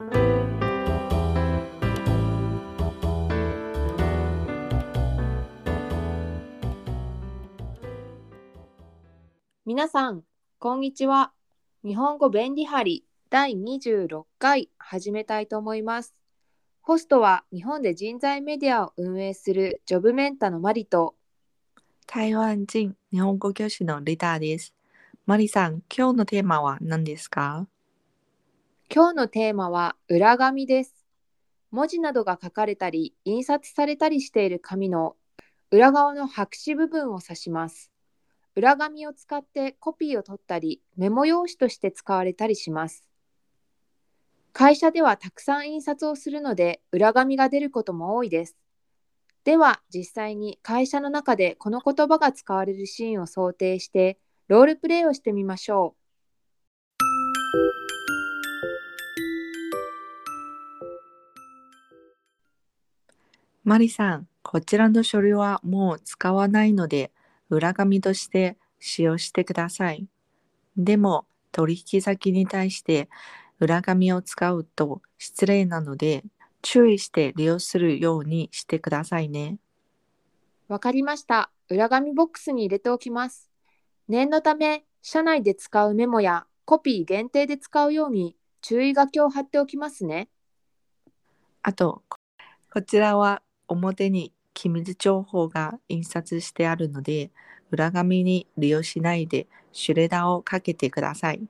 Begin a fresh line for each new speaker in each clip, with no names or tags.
皆さん、こんにちは。日本語便利貼り第26回始めたいと思います。ホストは日本で人材メディアを運営するジョブメンタのマリと
台湾人日本語教師のリタです。マリさん、今日のテーマは何ですか？
今日のテーマは裏紙です。文字などが書かれたり印刷されたりしている紙の裏側の白紙部分を指します。裏紙を使ってコピーを取ったりメモ用紙として使われたりします。会社ではたくさん印刷をするので裏紙が出ることも多いです。では実際に会社の中でこの言葉が使われるシーンを想定してロールプレイをしてみましょう
マリさん、こちらの書類はもう使わないので、裏紙として使用してください。でも、取引先に対して裏紙を使うと失礼なので、注意して利用するようにしてくださいね。
う。わかりました。裏紙ボックスに入れておきます。念のため、社内で使うメモやコピー限定で使うように注意書きを貼っておきますね。
あと、ここちらは表に機密情報が印刷してあるので、裏紙に利用しないでシュレダーをかけてください。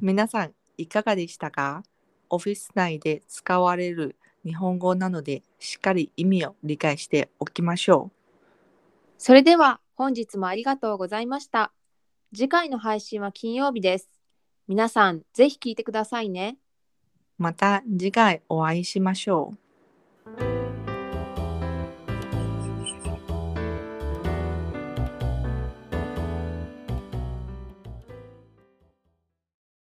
皆さん、いかがでしたか？オフィス内で使われる日本語なので、しっかり意味を理解しておきましょう。
それでは本日もありがとうございました。次回の配信は金曜日です。皆さん、ぜひ聞いてくださいね。
また次回お会いしましょう。